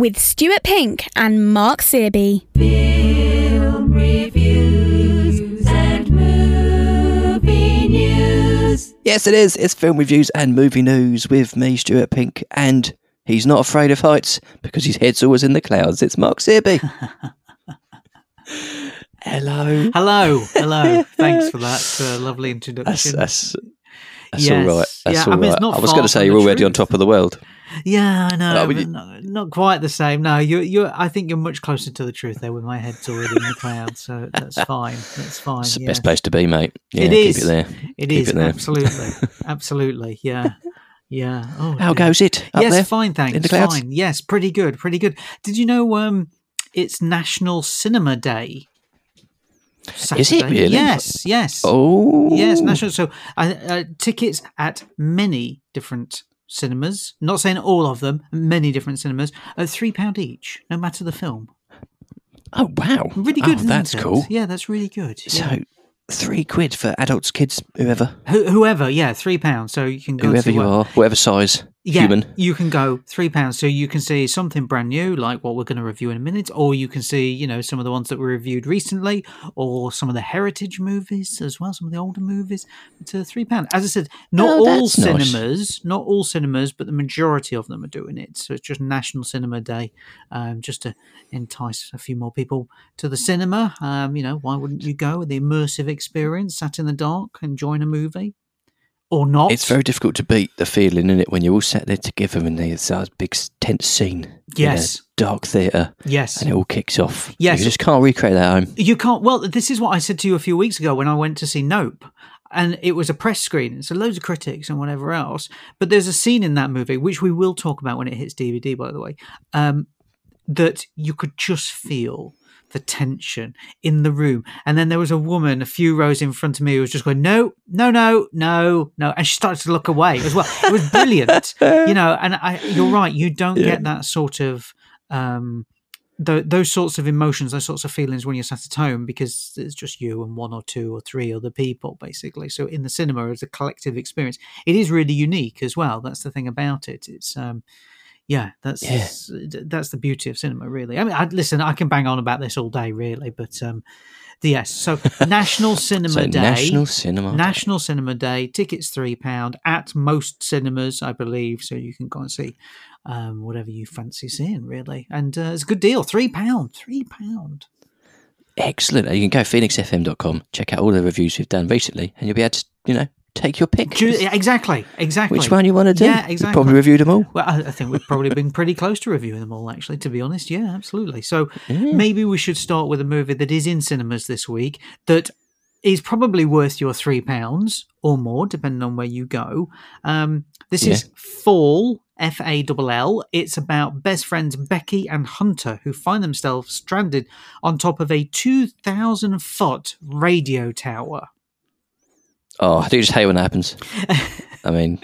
with Stuart Pink and Mark Searby. Film reviews and movie news. Yes, it is. It's film reviews and movie news with me, Stuart Pink, and he's not afraid of heights because his head's always in the clouds. It's Mark Searby. Hello. Hello, hello. Thanks for that uh, lovely introduction. that's, that's Yes. all right. That's Yeah, all I mean, right. I was going to say you're the already on top of the world. Yeah, I know, Oh, you- not, not quite the same. No, you, you. I think you're much closer to the truth there. With my head's already in the clouds, so that's fine. That's fine. It's the yeah. best place to be, mate. Yeah, It keep is. it there. It Keep is it there. absolutely, absolutely. Yeah, yeah. Oh, How dear. goes it up yes, there? fine, thanks. in the clouds? Fine. Yes, pretty good, pretty good. Did you know um it's National Cinema Day? Is it really? Yes, yes. Oh, Yes, national. So uh, uh, tickets at many different cinemas. Not saying all of them. Many different cinemas. At three pound each, no matter the film. Oh wow, Really good. Oh, that's it? cool. Yeah, that's really good. Yeah. Three quid for adults, kids, whoever, Who whoever, yeah, three pounds. So you can go whoever you are, whatever size, Yeah, human. you can go three pounds, so you can see something brand new, like what we're going to review in a minute, or you can see, you know, some of the ones that were reviewed recently, or some of the heritage movies as well, some of the older movies. It's a three pound. As I said, not Oh, all that's nice. cinemas, not all cinemas, but the majority of them are doing it. So it's just National Cinema Day, um, just to entice a few more people to the cinema. Um, you know, why wouldn't you go? The immersive experience, sat in the dark, enjoying a movie, or not? It's very difficult to beat the feeling in it when you're all sat there together and there's that big tense scene. Yes. dark theatre, yes. and it all kicks off. Yes. you just can't recreate that home. You can't. Well, this is what I said to you a few weeks ago when I went to see Nope, and it was a press screening, so loads of critics and whatever else. But there's a scene in that movie which we will talk about when it hits DVD, by the way, um, that you could just feel the tension in the room. And then there was a woman a few rows in front of me who was just going, "No, no, no, no, no," and she started to look away as well. It was brilliant, you know. And I, you're right, you don't Yeah. get that sort of. Um, th- those sorts of emotions, those sorts of feelings when you're sat at home because it's just you and one or two or three other people, basically. So in the cinema, as a collective experience, it is really unique as well. That's the thing about it. It's um, yeah, that's Yeah. that's the beauty of cinema, really. I mean, I, listen, I can bang on about this all day, really, but um, yes. So National Cinema So Day, National Cinema. Day. National Cinema Day. Tickets three pound at most cinemas, I believe. So you can go and see um, whatever you fancy seeing, really. And uh, it's a good deal. Three pound. Three pound. Excellent. You can go phoenixfm.com, check out all the reviews we've done recently, and you'll be able to, you know, take your pick. Exactly. Exactly. Which one you want to do? Yeah, exactly. probably reviewed them all. Well, I, I think we've probably been pretty close to reviewing them all, actually, to be honest. Yeah, absolutely. So maybe we should start with a movie that is in cinemas this week that is probably worth your three pounds or more, depending on where you go. Um, this is Fall, F A L L. It's about best friends Becky and Hunter who find themselves stranded on top of a 2,000 foot radio tower. Oh, I do just hate when that happens. I mean,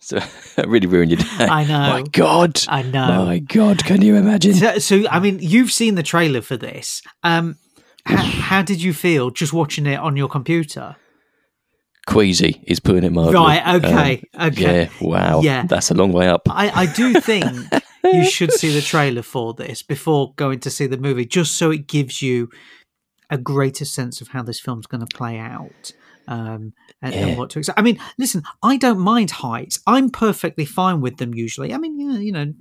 so, that really ruined your day. I know. My God. I know. My God, can you imagine? So, so, I mean, you've seen the trailer for this. Um, how, how did you feel just watching it on your computer? Queasy is putting it mildly. Right, okay, Um, okay. Yeah, wow. Yeah. That's a long way up. I, I do think you should see the trailer for this before going to see the movie, just so it gives you a greater sense of how this film's going to play out. Um, and, and what to expect. I mean, listen, I don't mind heights. I'm perfectly fine with them usually. I mean, yeah, you know,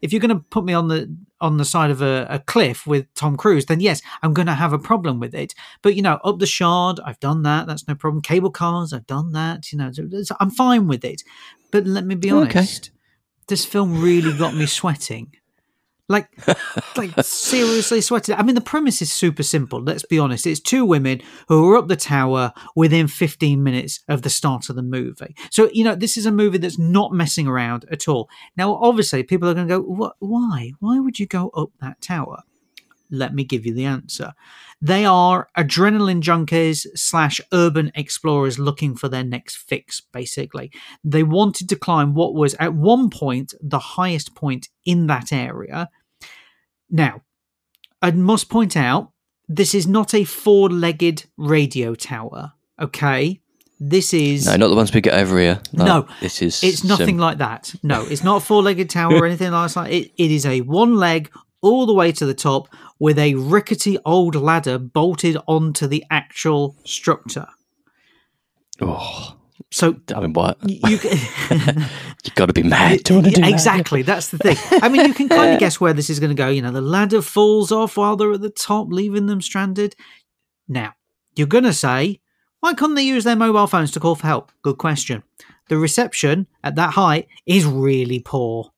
if you're going to put me on the on the side of a, a cliff with Tom Cruise, then yes, I'm going to have a problem with it. But you know, up the Shard, I've done that. That's no problem. Cable cars, I've done that. You know, so- so I'm fine with it. But let me be Okay. honest, this film really got me sweating. Like, like seriously sweating. I mean, the premise is super simple. Let's be honest. It's two women who are up the tower within 15 minutes of the start of the movie. So, you know, this is a movie that's not messing around at all. Now, obviously, people are going to go, what, why? Why would you go up that tower? Let me give you the answer. They are adrenaline junkies slash urban explorers looking for their next fix, basically. They wanted to climb what was at one point the highest point in that area. Now, I must point out this is not a four legged radio tower, okay? This is No, not the ones we get over here. No, this is. It's nothing some- like that. No, it's not a four-legged tower or anything like that. It, it is a one leg all the way to the top with a rickety old ladder bolted onto the actual structure. Oh, So I mean, what? you, you have got to be mad to want to do Yeah, that. exactly. That's the thing. I mean, you can kind of guess where this is going to go. You know, the ladder falls off while they're at the top, leaving them stranded. Now, you're going to say, why couldn't they use their mobile phones to call for help? Good question. The reception at that height is really poor.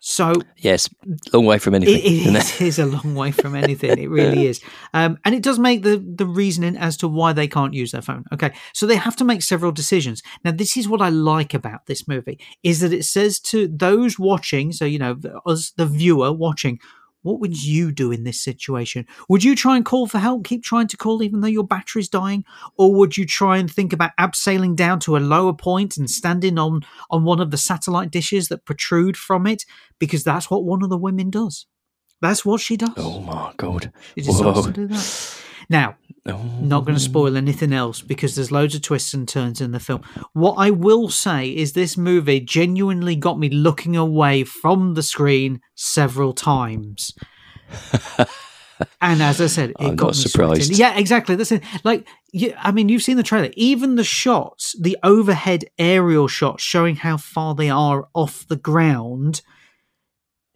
So Yes, long way from anything. it, it? is a long way from anything. It really is. Um, and it does make the, the reasoning as to why they can't use their phone. Okay. So they have to make several decisions. Now, this is what I like about this movie is that it says to those watching, so, you know, us, the viewer watching, what would you do in this situation? Would you try and call for help, keep trying to call even though your battery's dying? Or would you try and think about abseiling down to a lower point and standing on, on one of the satellite dishes that protrude from it? Because that's what one of the women does. That's what she does. Oh my god! She decides Whoa. to do that. Now, Oh. not going to spoil anything else because there's loads of twists and turns in the film. What I will say is this movie genuinely got me looking away from the screen several times. and as I said, it I'm got not me surprised. sweating. Yeah, exactly. That's it. Like, you, I mean, you've seen the trailer. Even the shots, the overhead aerial shots showing how far they are off the ground,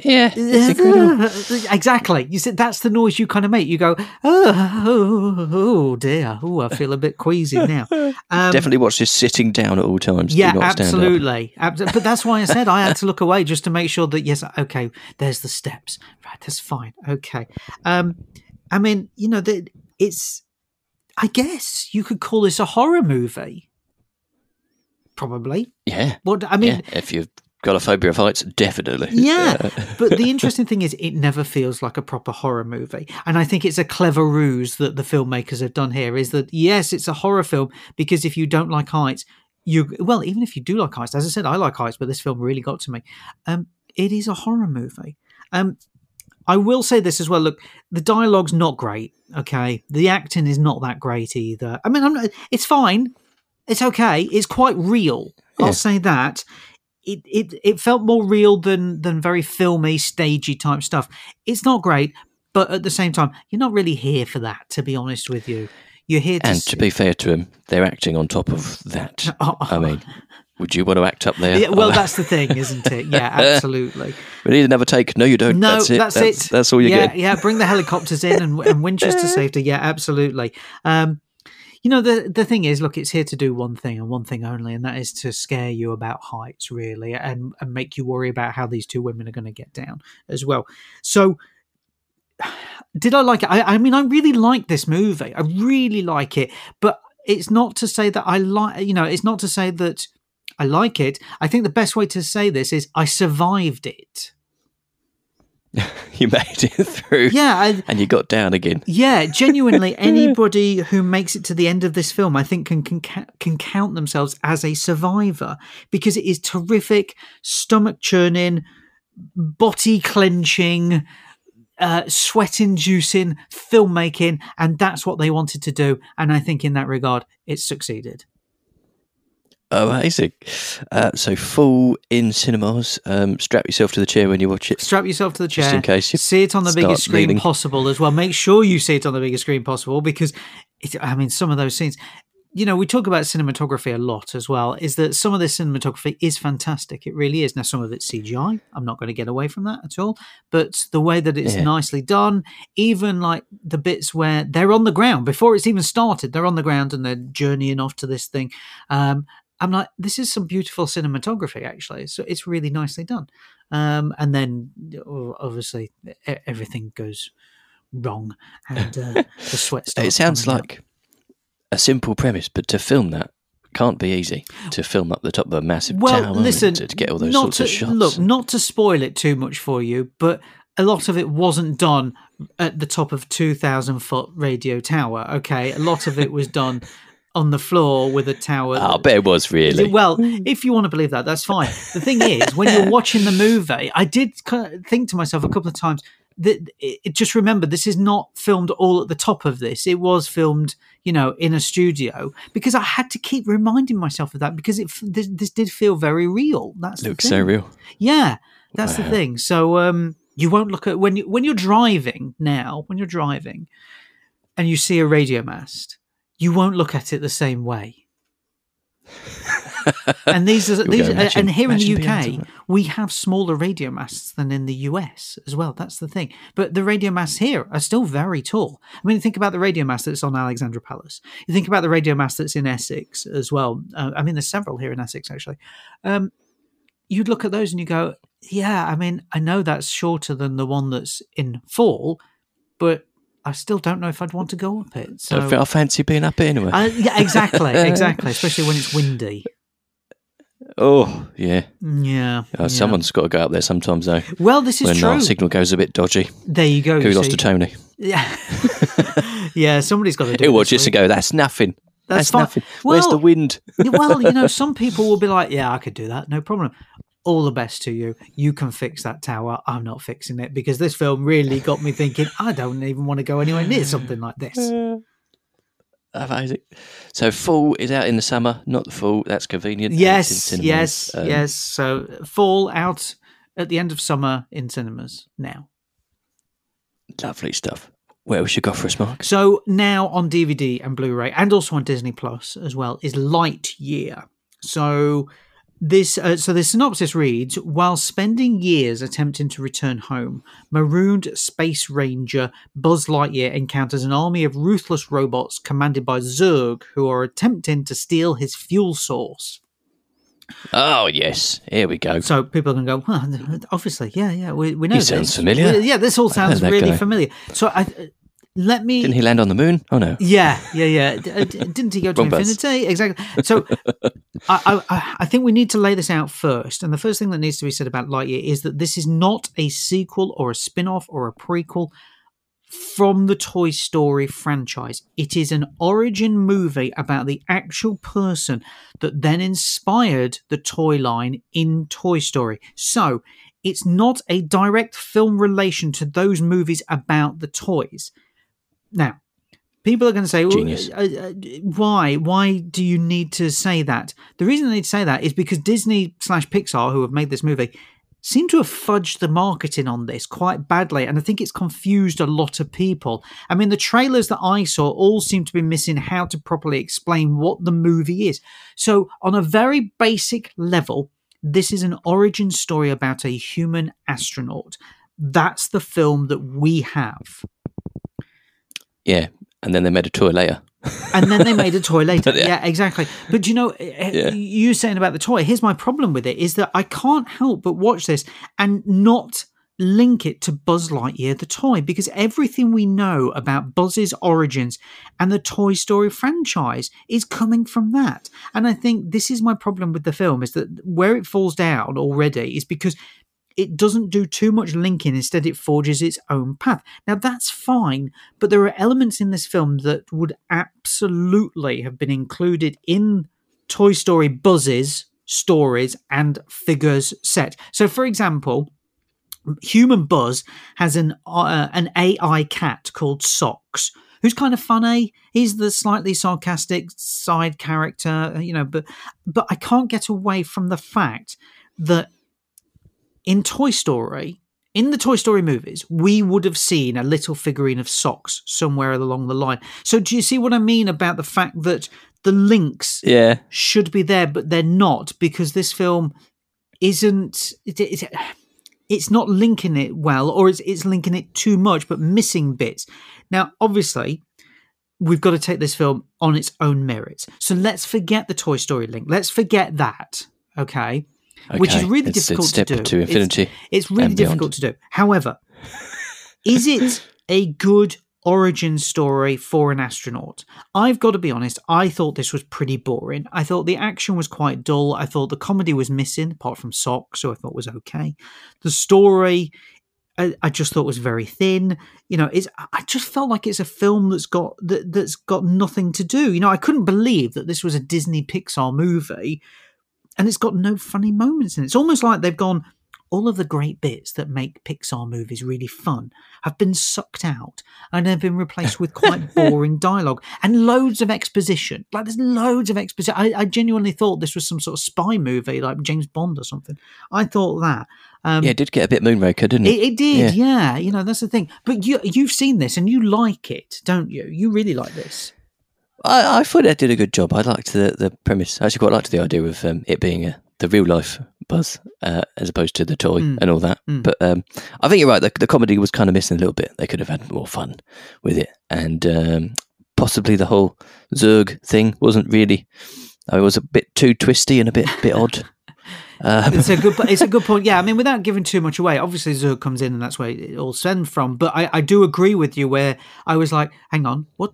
Yeah, it's incredible. exactly. You said that's the noise you kind of make. You go, oh, oh, oh dear. Oh, I feel a bit queasy now. Um, Definitely watch this sitting down at all times. yeah, Do not stand up. absolutely. Abs- but that's why I said I had to look away just to make sure that yes, okay, there's the steps. Right, that's fine. Okay. Um, I mean, you know, that it's. I guess you could call this a horror movie. Probably. Yeah, What I mean, yeah. If you've got a phobia of heights, definitely. Yeah, but the interesting thing is, it never feels like a proper horror movie, and I think it's a clever ruse that the filmmakers have done here. Is that yes, it's a horror film because if you don't like heights, you well, even if you do like heights, as I said, I like heights, but this film really got to me. Um, it is a horror movie. Um, I will say this as well. Look, the dialogue's not great. Okay, the acting is not that great either. I mean, I'm not, it's fine. It's okay. It's quite real. Yeah. I'll say that. It, it it felt more real than than very filmy, stagey type stuff. It's not great, but at the same time, you're not really here for that. To be honest with you, you're here to. And see- to be fair to him, they're acting on top of that. Oh, I mean, would you want to act up there? yeah, well, that's the thing, isn't it? Yeah, absolutely. we need another take. No, you don't. No, that's it. that's, that's, it. That's all you yeah, get. Yeah, bring the helicopters in and, and winches to safety. Yeah, absolutely. Um, you know, the the thing is, look, it's here to do one thing and one thing only, and that is to scare you about heights, really, and and make you worry about how these two women are going to get down as well. So. Did I like it? I, I mean, I really like this movie. I really like it, but it's not to say that I like. You know, it's not to say that I like it. I think the best way to say this is I survived it. You made it through. Yeah, I, And you got down again. Yeah, genuinely, anybody who makes it to the end of this film, I think, can can can count themselves as a survivor because it is terrific, stomach churning, body clenching, uh, sweat inducing filmmaking, and that's what they wanted to do. And I think, in that regard, it succeeded. Amazing. Uh, so Fall in cinemas. Um, strap yourself to the chair when you watch it. Strap yourself to the chair. Just in case you see it on the biggest screen bleeding. possible as well. Make sure you see it on the biggest screen possible because, it, I mean, some of those scenes. You know, we talk about cinematography a lot as well. Is that some of this cinematography is fantastic? It really is. Now, some of it's CGI. I'm not going to get away from that at all. But the way that it's Yeah. nicely done, even like the bits where they're on the ground before it's even started, they're on the ground and they're journeying off to this thing. Um, I'm like, this is some beautiful cinematography, actually. So it's really nicely done. Um, and then obviously everything goes wrong, and uh, the sweat starts. It sounds out. like a simple premise, but to film that can't be easy. To film up the top of a massive well, tower listen, to, to get all those not sorts to, of shots. Look, not to spoil it too much for you, but a lot of it wasn't done at the top of two thousand foot radio tower. Okay, a lot of it was done on the floor with a tower. I bet it was really. Well, if you want to believe that, that's fine. The thing is, when you're watching the movie, I did kind of think to myself a couple of times, the, it, it- just remember this is not filmed all at the top of this. It was filmed, you know, in a studio because I had to keep reminding myself of that because it this, this did feel very real. That's Looks the so real. Yeah, that's the thing. So um, you won't look at when you when you're driving now. When you're driving, and you see a radio mast, you won't look at it the same way. and these are these, imagine- and here in the imagine being able UK, we have smaller radio masts than in the US as well. That's the thing. But the radio masts here are still very tall. I mean, think about the radio mast that's on Alexandra Palace. You think about the radio mast that's in Essex as well. Uh, I mean, there's several here in Essex actually. Um, you'd look at those and you go, yeah, I mean, I know that's shorter than the one that's in fall, but I still don't know if I'd want to go up it. So, I, I fancy being up it anyway. Uh, yeah, exactly, exactly. Especially when it's windy. oh, yeah. Yeah. Oh, yeah. Someone's got to go up there sometimes, though. Well, this is true. when true. our signal goes a bit dodgy. there you go. Kudos see. to Tony. Yeah. yeah, somebody's got to do it this this and go, that's nothing. That's That's, nothing. Where's the wind? Well, you know, some people will be like, "Yeah, I could do that, no problem." All the best to you. You can fix that tower. I'm not fixing it because this film really got me thinking. I don't even want to go anywhere near something like this. Amazing. So, Fall is out in the summer, not the Fall. That's convenient. Yes, yes, Um, yes. So, fall out at the end of summer in cinemas now. Lovely stuff. Where we should go for us, Mark? So now on DVD and Blu-ray, and also on Disney Plus as well, is Lightyear. So this, uh, so the synopsis reads: While spending years attempting to return home, marooned space ranger Buzz Lightyear encounters an army of ruthless robots commanded by Zurg, who are attempting to steal his fuel source. Oh, yes. Here we go. So people can go, well, obviously, yeah, yeah, we, we know He this. sounds familiar. Yeah, this all sounds really guy. familiar. So I, let me. Didn't he land on the moon? Oh, no. Yeah, yeah, yeah. D- uh, Didn't he go to bus. infinity? Exactly. So, I, I, I think we need to lay this out first. And the first thing that needs to be said about Lightyear is that this is not a sequel or a spin off or a prequel from the Toy Story franchise. It is an origin movie about the actual person that then inspired the toy line in Toy Story. So, it's not a direct film relation to those movies about the toys. Now, people are going to say, well, uh, uh, why? Why do you need to say that? The reason they need to say that is because Disney slash Pixar, who have made this movie, seem to have fudged the marketing on this quite badly. And I think it's confused a lot of people. I mean, the trailers that I saw all seem to be missing how to properly explain what the movie is. So, on a very basic level, this is an origin story about a human astronaut. That's the film that we have. Yeah. And then they made a toy later. and then they made a toy later. Yeah. yeah. exactly. But you know, eh, eh, yeah. you saying about the toy. Here's my problem with it: is that I can't help but watch this and not link it to Buzz Lightyear the toy because everything we know about Buzz's origins and the Toy Story franchise is coming from that. And I think this is my problem with the film: is that where it falls down already is because it doesn't do too much linking instead it forges its own path. Now that's fine but there are elements in this film that would absolutely have been included in toy story buzzes stories and figures set. So for example human buzz has an uh, an ai cat called socks who's kind of funny. He's the slightly sarcastic side character you know but but i can't get away from the fact that in Toy Story, in the Toy Story movies, we would have seen a little figurine of socks somewhere along the line. So, do you see what I mean about the fact that the links Yeah. should be there, but they're not because this film isn't. It, it, it's not linking it well, or it's, it's linking it too much, but missing bits. Now, obviously, we've got to take this film on its own merits. So let's forget the Toy Story link. Let's forget that. Okay which is really it's- it's difficult step to do. to It's- infinity It's, really and beyond. difficult to do. However, is it a good origin story for an astronaut? I've got to be honest, I thought this was pretty boring. I thought the action was quite dull. I thought the comedy was missing, apart from Socks, who I thought was okay. The story. I, I just thought was very thin. You know, it's. I just felt like it's a film that's got that, that's got nothing to do. You know, I couldn't believe that this was a Disney Pixar movie and it's got no funny moments in it. It's almost like they've gone, all of the great bits that make Pixar movies really fun have been sucked out and have been replaced with quite boring dialogue and loads of exposition. Like there's loads of exposition. I, I genuinely thought this was some sort of spy movie, like James Bond or something. I thought that. Um, yeah, it did get a bit Moonraker, didn't it? it, it did, yeah. You know, that's the thing. But you you've seen this and you like it, don't you? You really like this. I, I thought it did a good job. I liked the, the premise. I actually quite liked the idea of um, it being a, the real life Buzz uh, as opposed to the toy Mm. and all that. Mm. But um, I think you're right. The, the comedy was kind of missing a little bit. They could have had more fun with it, and um, possibly the whole Zurg thing wasn't really. It was a bit too twisty and a bit bit odd. Um, It's a good. It's a good point. Yeah, I mean, without giving too much away, obviously Zurg comes in, and that's where it all stemmed from. But I, I do agree with you. Where I was like, hang on, what?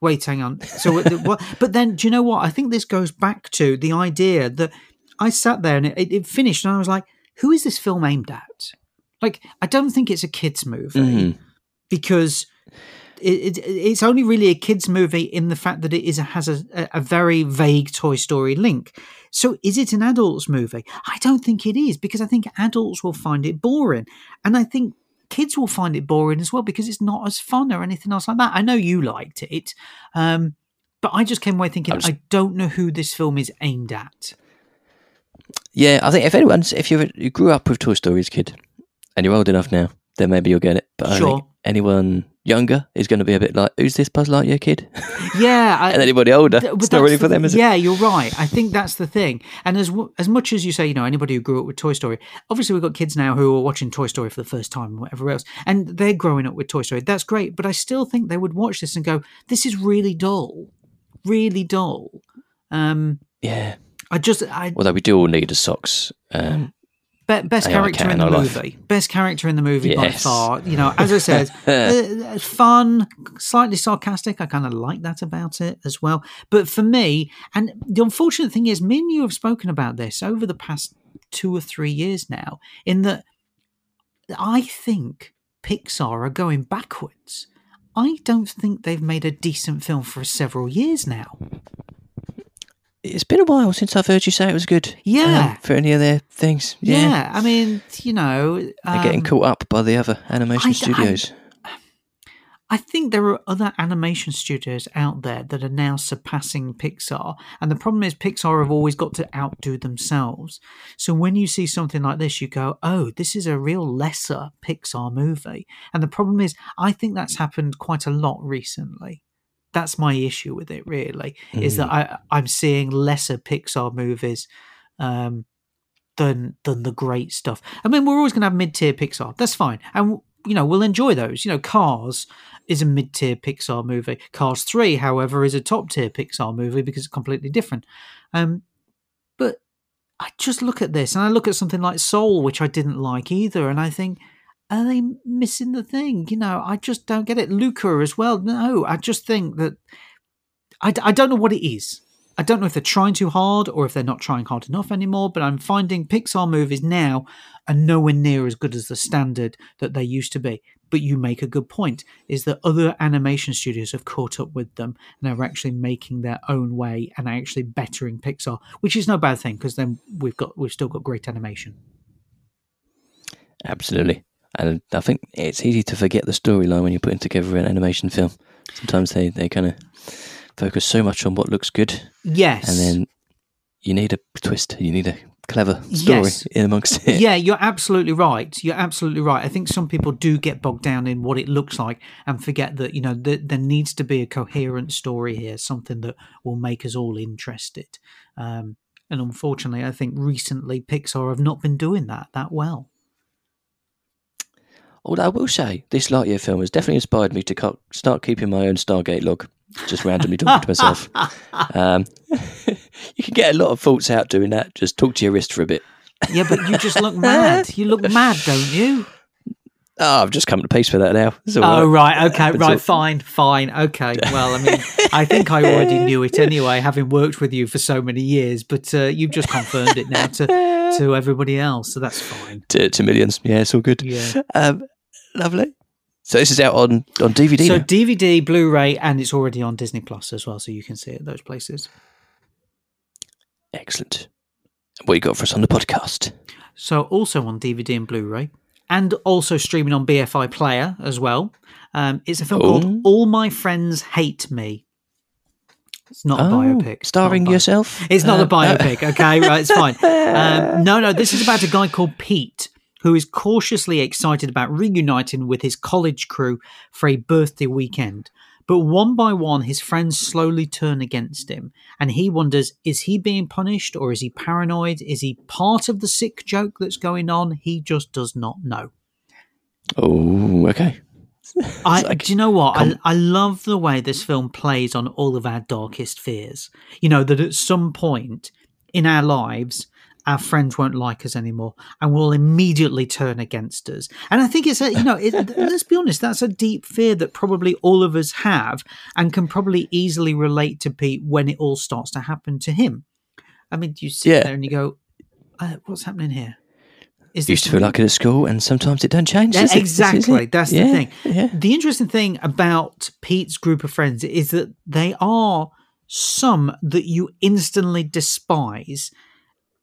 Wait, hang on. So what? but then, do you know what? I think this goes back to the idea that I sat there and it, it finished, and I was like, who is this film aimed at? Like, I don't think it's a kids' movie Mhm. because. It, it, it's only really a kids' movie in the fact that it is a, has a, a very vague Toy Story link. So, is it an adults' movie? I don't think it is because I think adults will find it boring, and I think kids will find it boring as well because it's not as fun or anything else like that. I know you liked it, um, but I just came away thinking I I, don't know who this film is aimed at. yeah, I think if anyone's if you you grew up with Toy Story as a kid and you're old enough now, then maybe you'll get it. But I Sure. think anyone younger is going to be a bit like, "Who's this Buzz Lightyear kid?" Yeah, I, and anybody older, Th- it's not really for them, th- is it? Yeah, you're right. I think that's the thing. And as w- as much as you say, you know, anybody who grew up with Toy Story, obviously we've got kids now who are watching Toy Story for the first time and whatever else, and they're growing up with Toy Story. That's great, but I still think they would watch this and go, "This is really dull, really dull." Um, Yeah. I just, I Although we do all need a socks. Um, be, best character in the our life. movie, best character in the movie by far. You know, as I said, uh, fun, slightly sarcastic. I kind of like that about it as well. But for me, and the unfortunate thing is, me and you have spoken about this over the past two or three years now, in that I think Pixar are going backwards. I don't think they've made a decent film for several years now. It's been a while since I've heard you say it was good. Yeah. um, for any of their things. Yeah, Yeah. I mean, you know, They're getting um, caught up by the other animation I- I- studios. I think there are other animation studios out there that are now surpassing Pixar. And the problem is, Pixar have always got to outdo themselves. So when you see something like this, you go, oh, this is a real lesser Pixar movie. And the problem is, I think that's happened quite a lot recently. That's my issue with it, really, is that I, I'm seeing lesser Pixar movies. Um, than than the great stuff. I mean, we're always going to have mid tier Pixar. That's fine, and you know we'll enjoy those. You know, Cars is a mid tier Pixar movie. Cars Three, however, is a top tier Pixar movie because it's completely different. Um, but I just look at this and I look at something like Soul, which I didn't like either, and I think. Are they missing the thing? You know, I just don't get it. Luca as well. No, I just think that I, I don't know what it is. I don't know if they're trying too hard or if they're not trying hard enough anymore, but I'm finding Pixar movies now are nowhere near as good as the standard that they used to be. But you make a good point is that other animation studios have caught up with them and are actually making their own way and actually bettering Pixar, which is no bad thing because then we've got we've still got great animation. Absolutely. And I think it's easy to forget the storyline when you're putting together an animation film. Sometimes they, they kind of focus so much on what looks good, Yes. and then you need a twist. You need a clever story Yes. in amongst it. yeah, you're absolutely right. You're absolutely right. I think some people do get bogged down in what it looks like and forget that you know th- there needs to be a coherent story here, something that will make us all interested. Um, and unfortunately, I think recently Pixar have not been doing that that well. Although I will say, this Lightyear film has definitely inspired me to co- start keeping my own stardate log, just randomly talking to myself. Um, you can get a lot of thoughts out doing that. Just talk to your wrist for a bit. Yeah, but you just look mad. You look mad, don't you? Oh, I've just come to peace with that now. All Oh right. right, okay, right, all- fine, fine, okay. Well, I mean, I think I already knew it anyway, having worked with you for so many years. But uh, you've just confirmed it now to to everybody else, so that's fine. to, to millions. Yeah, it's all good. Yeah. Um, lovely. So this is out on, on DVD So now. DVD, Blu-ray, and it's already on Disney Plus as well, so you can see it those places. Excellent. What you got for us on the podcast? So also on DVD and Blu-ray, and also streaming on BFI Player as well. Um, it's a film Oh. called All My Friends Hate Me. It's not a Oh, biopic. It's not a starring yourself. It's not Uh, a biopic, okay? Right, it's fine. Um, no, no, this is about a guy called Pete who is cautiously excited about reuniting with his college crew for a birthday weekend. But one by one, his friends slowly turn against him, and he wonders is he being punished or is he paranoid? Is he part of the sick joke that's going on? He just does not know. Oh, okay. I, like do you know what? I, I love the way this film plays on all of our darkest fears. You know, that at some point in our lives, our friends won't like us anymore and will immediately turn against us. And I think it's a, you know, it, let's be honest, that's a deep fear that probably all of us have and can probably easily relate to Pete when it all starts to happen to him. I mean, you sit Yeah. there and you go, uh, what's happening here? Is Used to feel like it at school, and sometimes it don't change. Yeah, does it? This is exactly. That's Yeah, the thing. Yeah. The interesting thing about Pete's group of friends is that they are some that you instantly despise.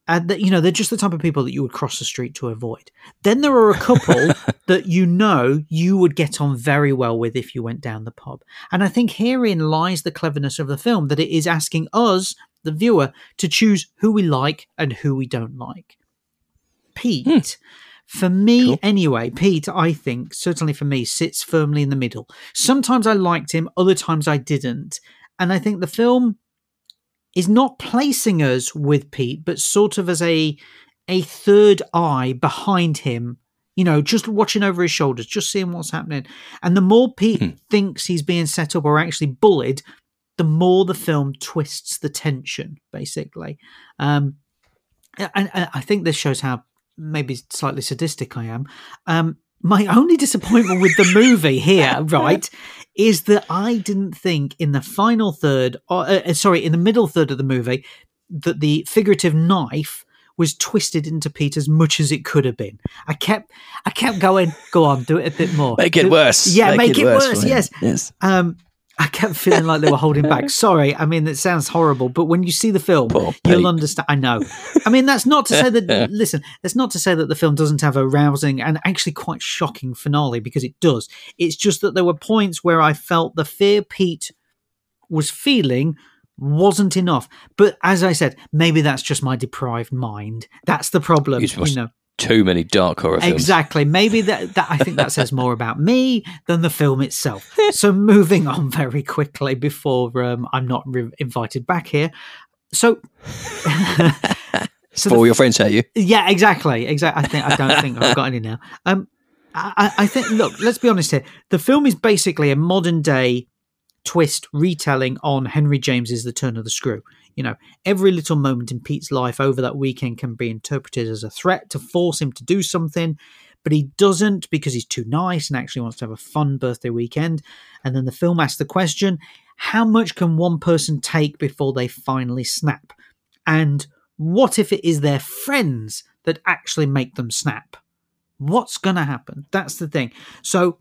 Uh, and that you know they're just the type of people that you would cross the street to avoid. Then there are a couple that you know you would get on very well with if you went down the pub. And I think herein lies the cleverness of the film that it is asking us, the viewer, to choose who we like and who we don't like. Pete, hmm. for me Cool. anyway, Pete, I think, certainly for me, sits firmly in the middle. Sometimes I liked him, other times I didn't. And I think the film is not placing us with Pete, but sort of as a a third eye behind him, you know, just watching over his shoulders, just seeing what's happening. And the more Pete Hmm. thinks he's being set up or actually bullied, the more the film twists the tension, basically. Um, and, and I think this shows how maybe slightly sadistic I am. Um, my only disappointment with the movie here, right, is that I didn't think in the final third, or uh, uh, sorry, in the middle third of the movie, that the figurative knife was twisted into Pete as much as it could have been. I kept, I kept going. Go on, do it a bit more. Make it Do- worse. Yeah, make, it, worse. for him. yes. Yes. Um, I kept feeling like they were holding back. Sorry, I mean it sounds horrible, but when you see the film, Poor you'll Pete. understand. I know. I mean that's not to say that. listen, that's not to say that the film doesn't have a rousing and actually quite shocking finale because it does. It's just that there were points where I felt the fear Pete was feeling wasn't enough. But as I said, maybe that's just my deprived mind. That's the problem. You've You know. Too many dark horror films. Exactly. Maybe that, that I think that says more about me than the film itself. So moving on very quickly before um, I'm not re- invited back here. So, so For all the- your friends hate you. yeah, exactly, exactly. I think I don't think I've got any now. Um, I, I I think. Look, let's be honest here. The film is basically a modern day twist retelling on Henry James's The Turn of the Screw. You know, every little moment in Pete's life over that weekend can be interpreted as a threat to force him to do something, but he doesn't because he's too nice and actually wants to have a fun birthday weekend. And then the film asks the question how much can one person take before they finally snap? And what if it is their friends that actually make them snap? What's going to happen? That's the thing. So,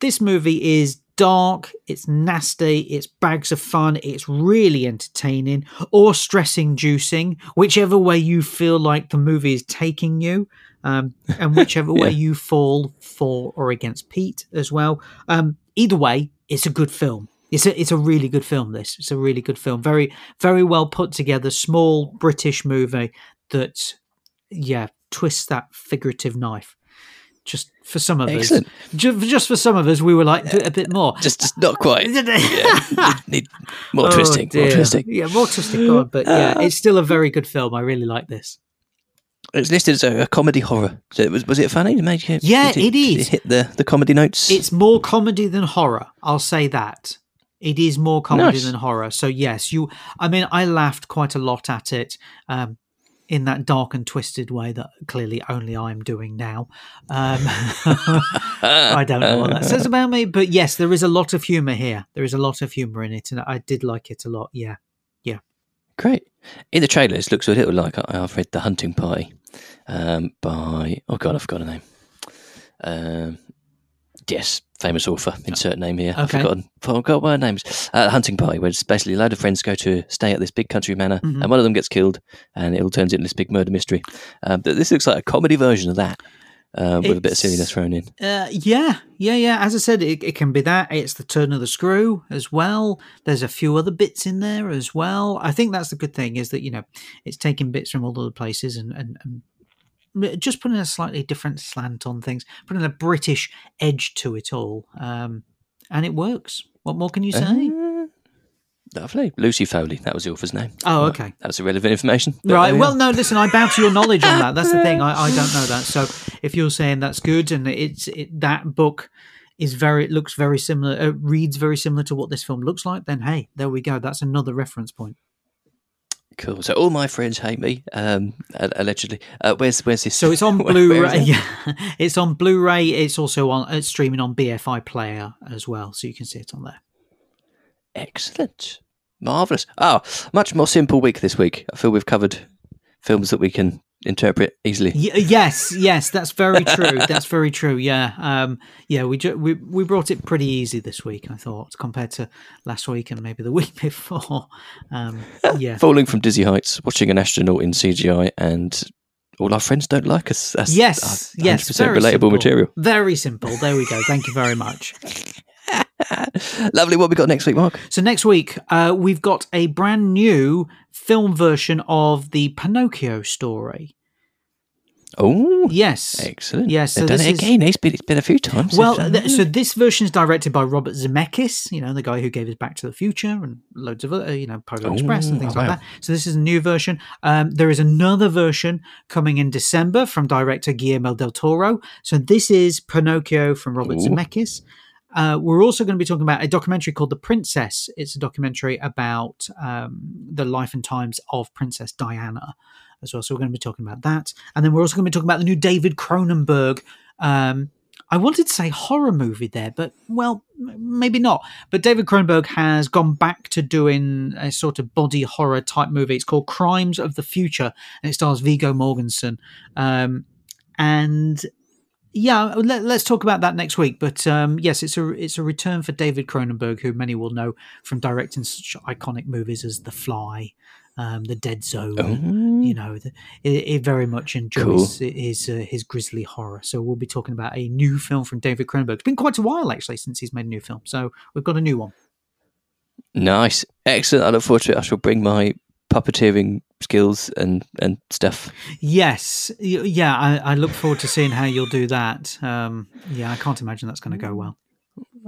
this movie is dark, it's nasty, it's bags of fun, it's really entertaining or stress inducing, whichever way you feel like the movie is taking you, um, and whichever way you fall for or against Pete as well. Um, either way, it's a good film. It's a it's a really good film. This it's a really good film. Very very well put together. Small British movie that yeah twists that figurative knife. Just for some of Excellent. us, just, just for some of us, we were like, do it a bit more. Just, just not quite. yeah, need, more Oh, twisting. More twisting. Yeah, more twisting. Go on, but yeah, it's still a very good film. I really like this. It's listed as a, a comedy horror. So it was was it funny? Did you? Yeah, did it did is. hit the the comedy notes. It's more comedy than horror. I'll say that. It is more comedy Nice. than horror. So yes, you. I mean, I laughed quite a lot at it. Um, in that dark and twisted way that clearly only I'm doing now. Um, I don't know what that says about me, but yes, there is a lot of humour here. There is a lot of humour in it, and I did like it a lot. Yeah. Yeah, great. In the trailers, it looks a little like I've read The Hunting Party um, by, oh God, I've forgot her name. Um, Yes, famous author. Insert name here. Okay. I've forgotten. Forgot what her name is. Uh, hunting party, where it's basically a load of friends go to stay at this big country manor, Mhm. and one of them gets killed, and it all turns into this big murder mystery. Um, but this looks like a comedy version of that, uh, with a bit of silliness thrown in. Uh, yeah, yeah, yeah. As I said, it, it can be that. It's the turn of the screw as well. There's a few other bits in there as well. I think that's the good thing is that you know it's taking bits from all other places and and, and just putting a slightly different slant on things, putting a British edge to it all, um, and it works. What more can you say? Uh, lovely. Lucy Foley, that was the author's name. oh, okay. That was irrelevant information. Right. Well, no. Listen, I bow to your knowledge on that. That's the thing. I, I don't know that. So if you're saying that's good and it's it, that book is very it looks very similar, uh, reads very similar to what this film looks like, then hey, there we go. That's another reference point. Cool. So all my friends hate me, um, allegedly. Uh, where's where's this? So it's on where- where is Blu-ray. Yeah, it's on Blu-ray. It's also on it's streaming on BFI Player as well, so you can see it on there. Excellent. Marvellous. Oh, much more simple week this week. I feel we've covered films that we can interpret easily. Y- yes, yes, that's very true. that's very true. Yeah, um, yeah, we, ju- we we brought it pretty easy this week. I thought compared to last week and maybe the week before. Um, yeah, Falling from dizzy heights, watching an astronaut in CGI, and all our friends don't like us. That's yes, yes, 100% very relatable simple. material. Very simple. There we go. Thank you very much. Lovely. What we got next week, Mark? So next week uh, we've got a brand new film version of the Pinocchio story. Oh, Yes, excellent. Yes, They've so done this it is- again. It's been it's been a few times. Well, th- so this version is directed by Robert Zemeckis, you know, the guy who gave us Back to the Future and loads of other, you know, Polar Express and Oh, things wow. like that. So this is a new version. Um, there is another version coming in December from director Guillermo del Toro. So this is Pinocchio from Robert Ooh. Zemeckis. Uh, we're also going to be talking about a documentary called The Princess. It's a documentary about um, the life and times of Princess Diana as well. So we're going to be talking about that. And then we're also going to be talking about the new David Cronenberg. Um, I wanted to say horror movie there, but well, maybe not. But David Cronenberg has gone back to doing a sort of body horror type movie. It's called Crimes of the Future, and it stars Viggo Mortensen. Um, and yeah, let, us talk about that next week. But um, yes, it's a it's a return for David Cronenberg, who many will know from directing such iconic movies as The Fly, um, The Dead Zone. Oh, You know, the, it, it very much enjoys his uh, his grisly horror. So we'll be talking about a new film from David Cronenberg. It's been quite a while actually since he's made a new film. So we've got a new one. nice, excellent. I look forward to it. I shall bring my puppeteering skills and and stuff. Yes, yeah, I, I look forward to seeing how you'll do that. Um, yeah, I can't imagine that's going to go well.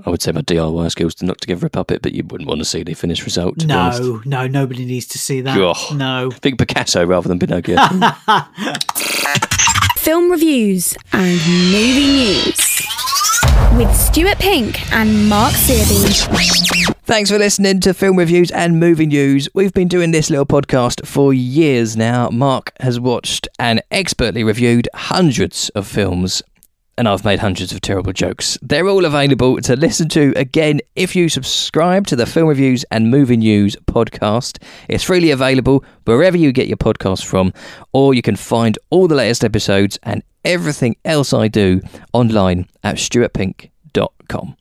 I would say my DIY skills to knock together a puppet, but you wouldn't want to see the finished result. To be honest. No, no, nobody needs to see that. Ugh. No. Big Picasso rather than Pinocchio. Film reviews and movie news. With Stuart Pink and Mark Searby. Thanks for listening to Film Reviews and Movie News. We've been doing this little podcast for years now. Mark has watched and expertly reviewed hundreds of films, and I've made hundreds of terrible jokes. They're all available to listen to again if you subscribe to the Film Reviews and Movie News podcast. It's freely available wherever you get your podcasts from, or you can find all the latest episodes and everything else I do online at stuartpink.com.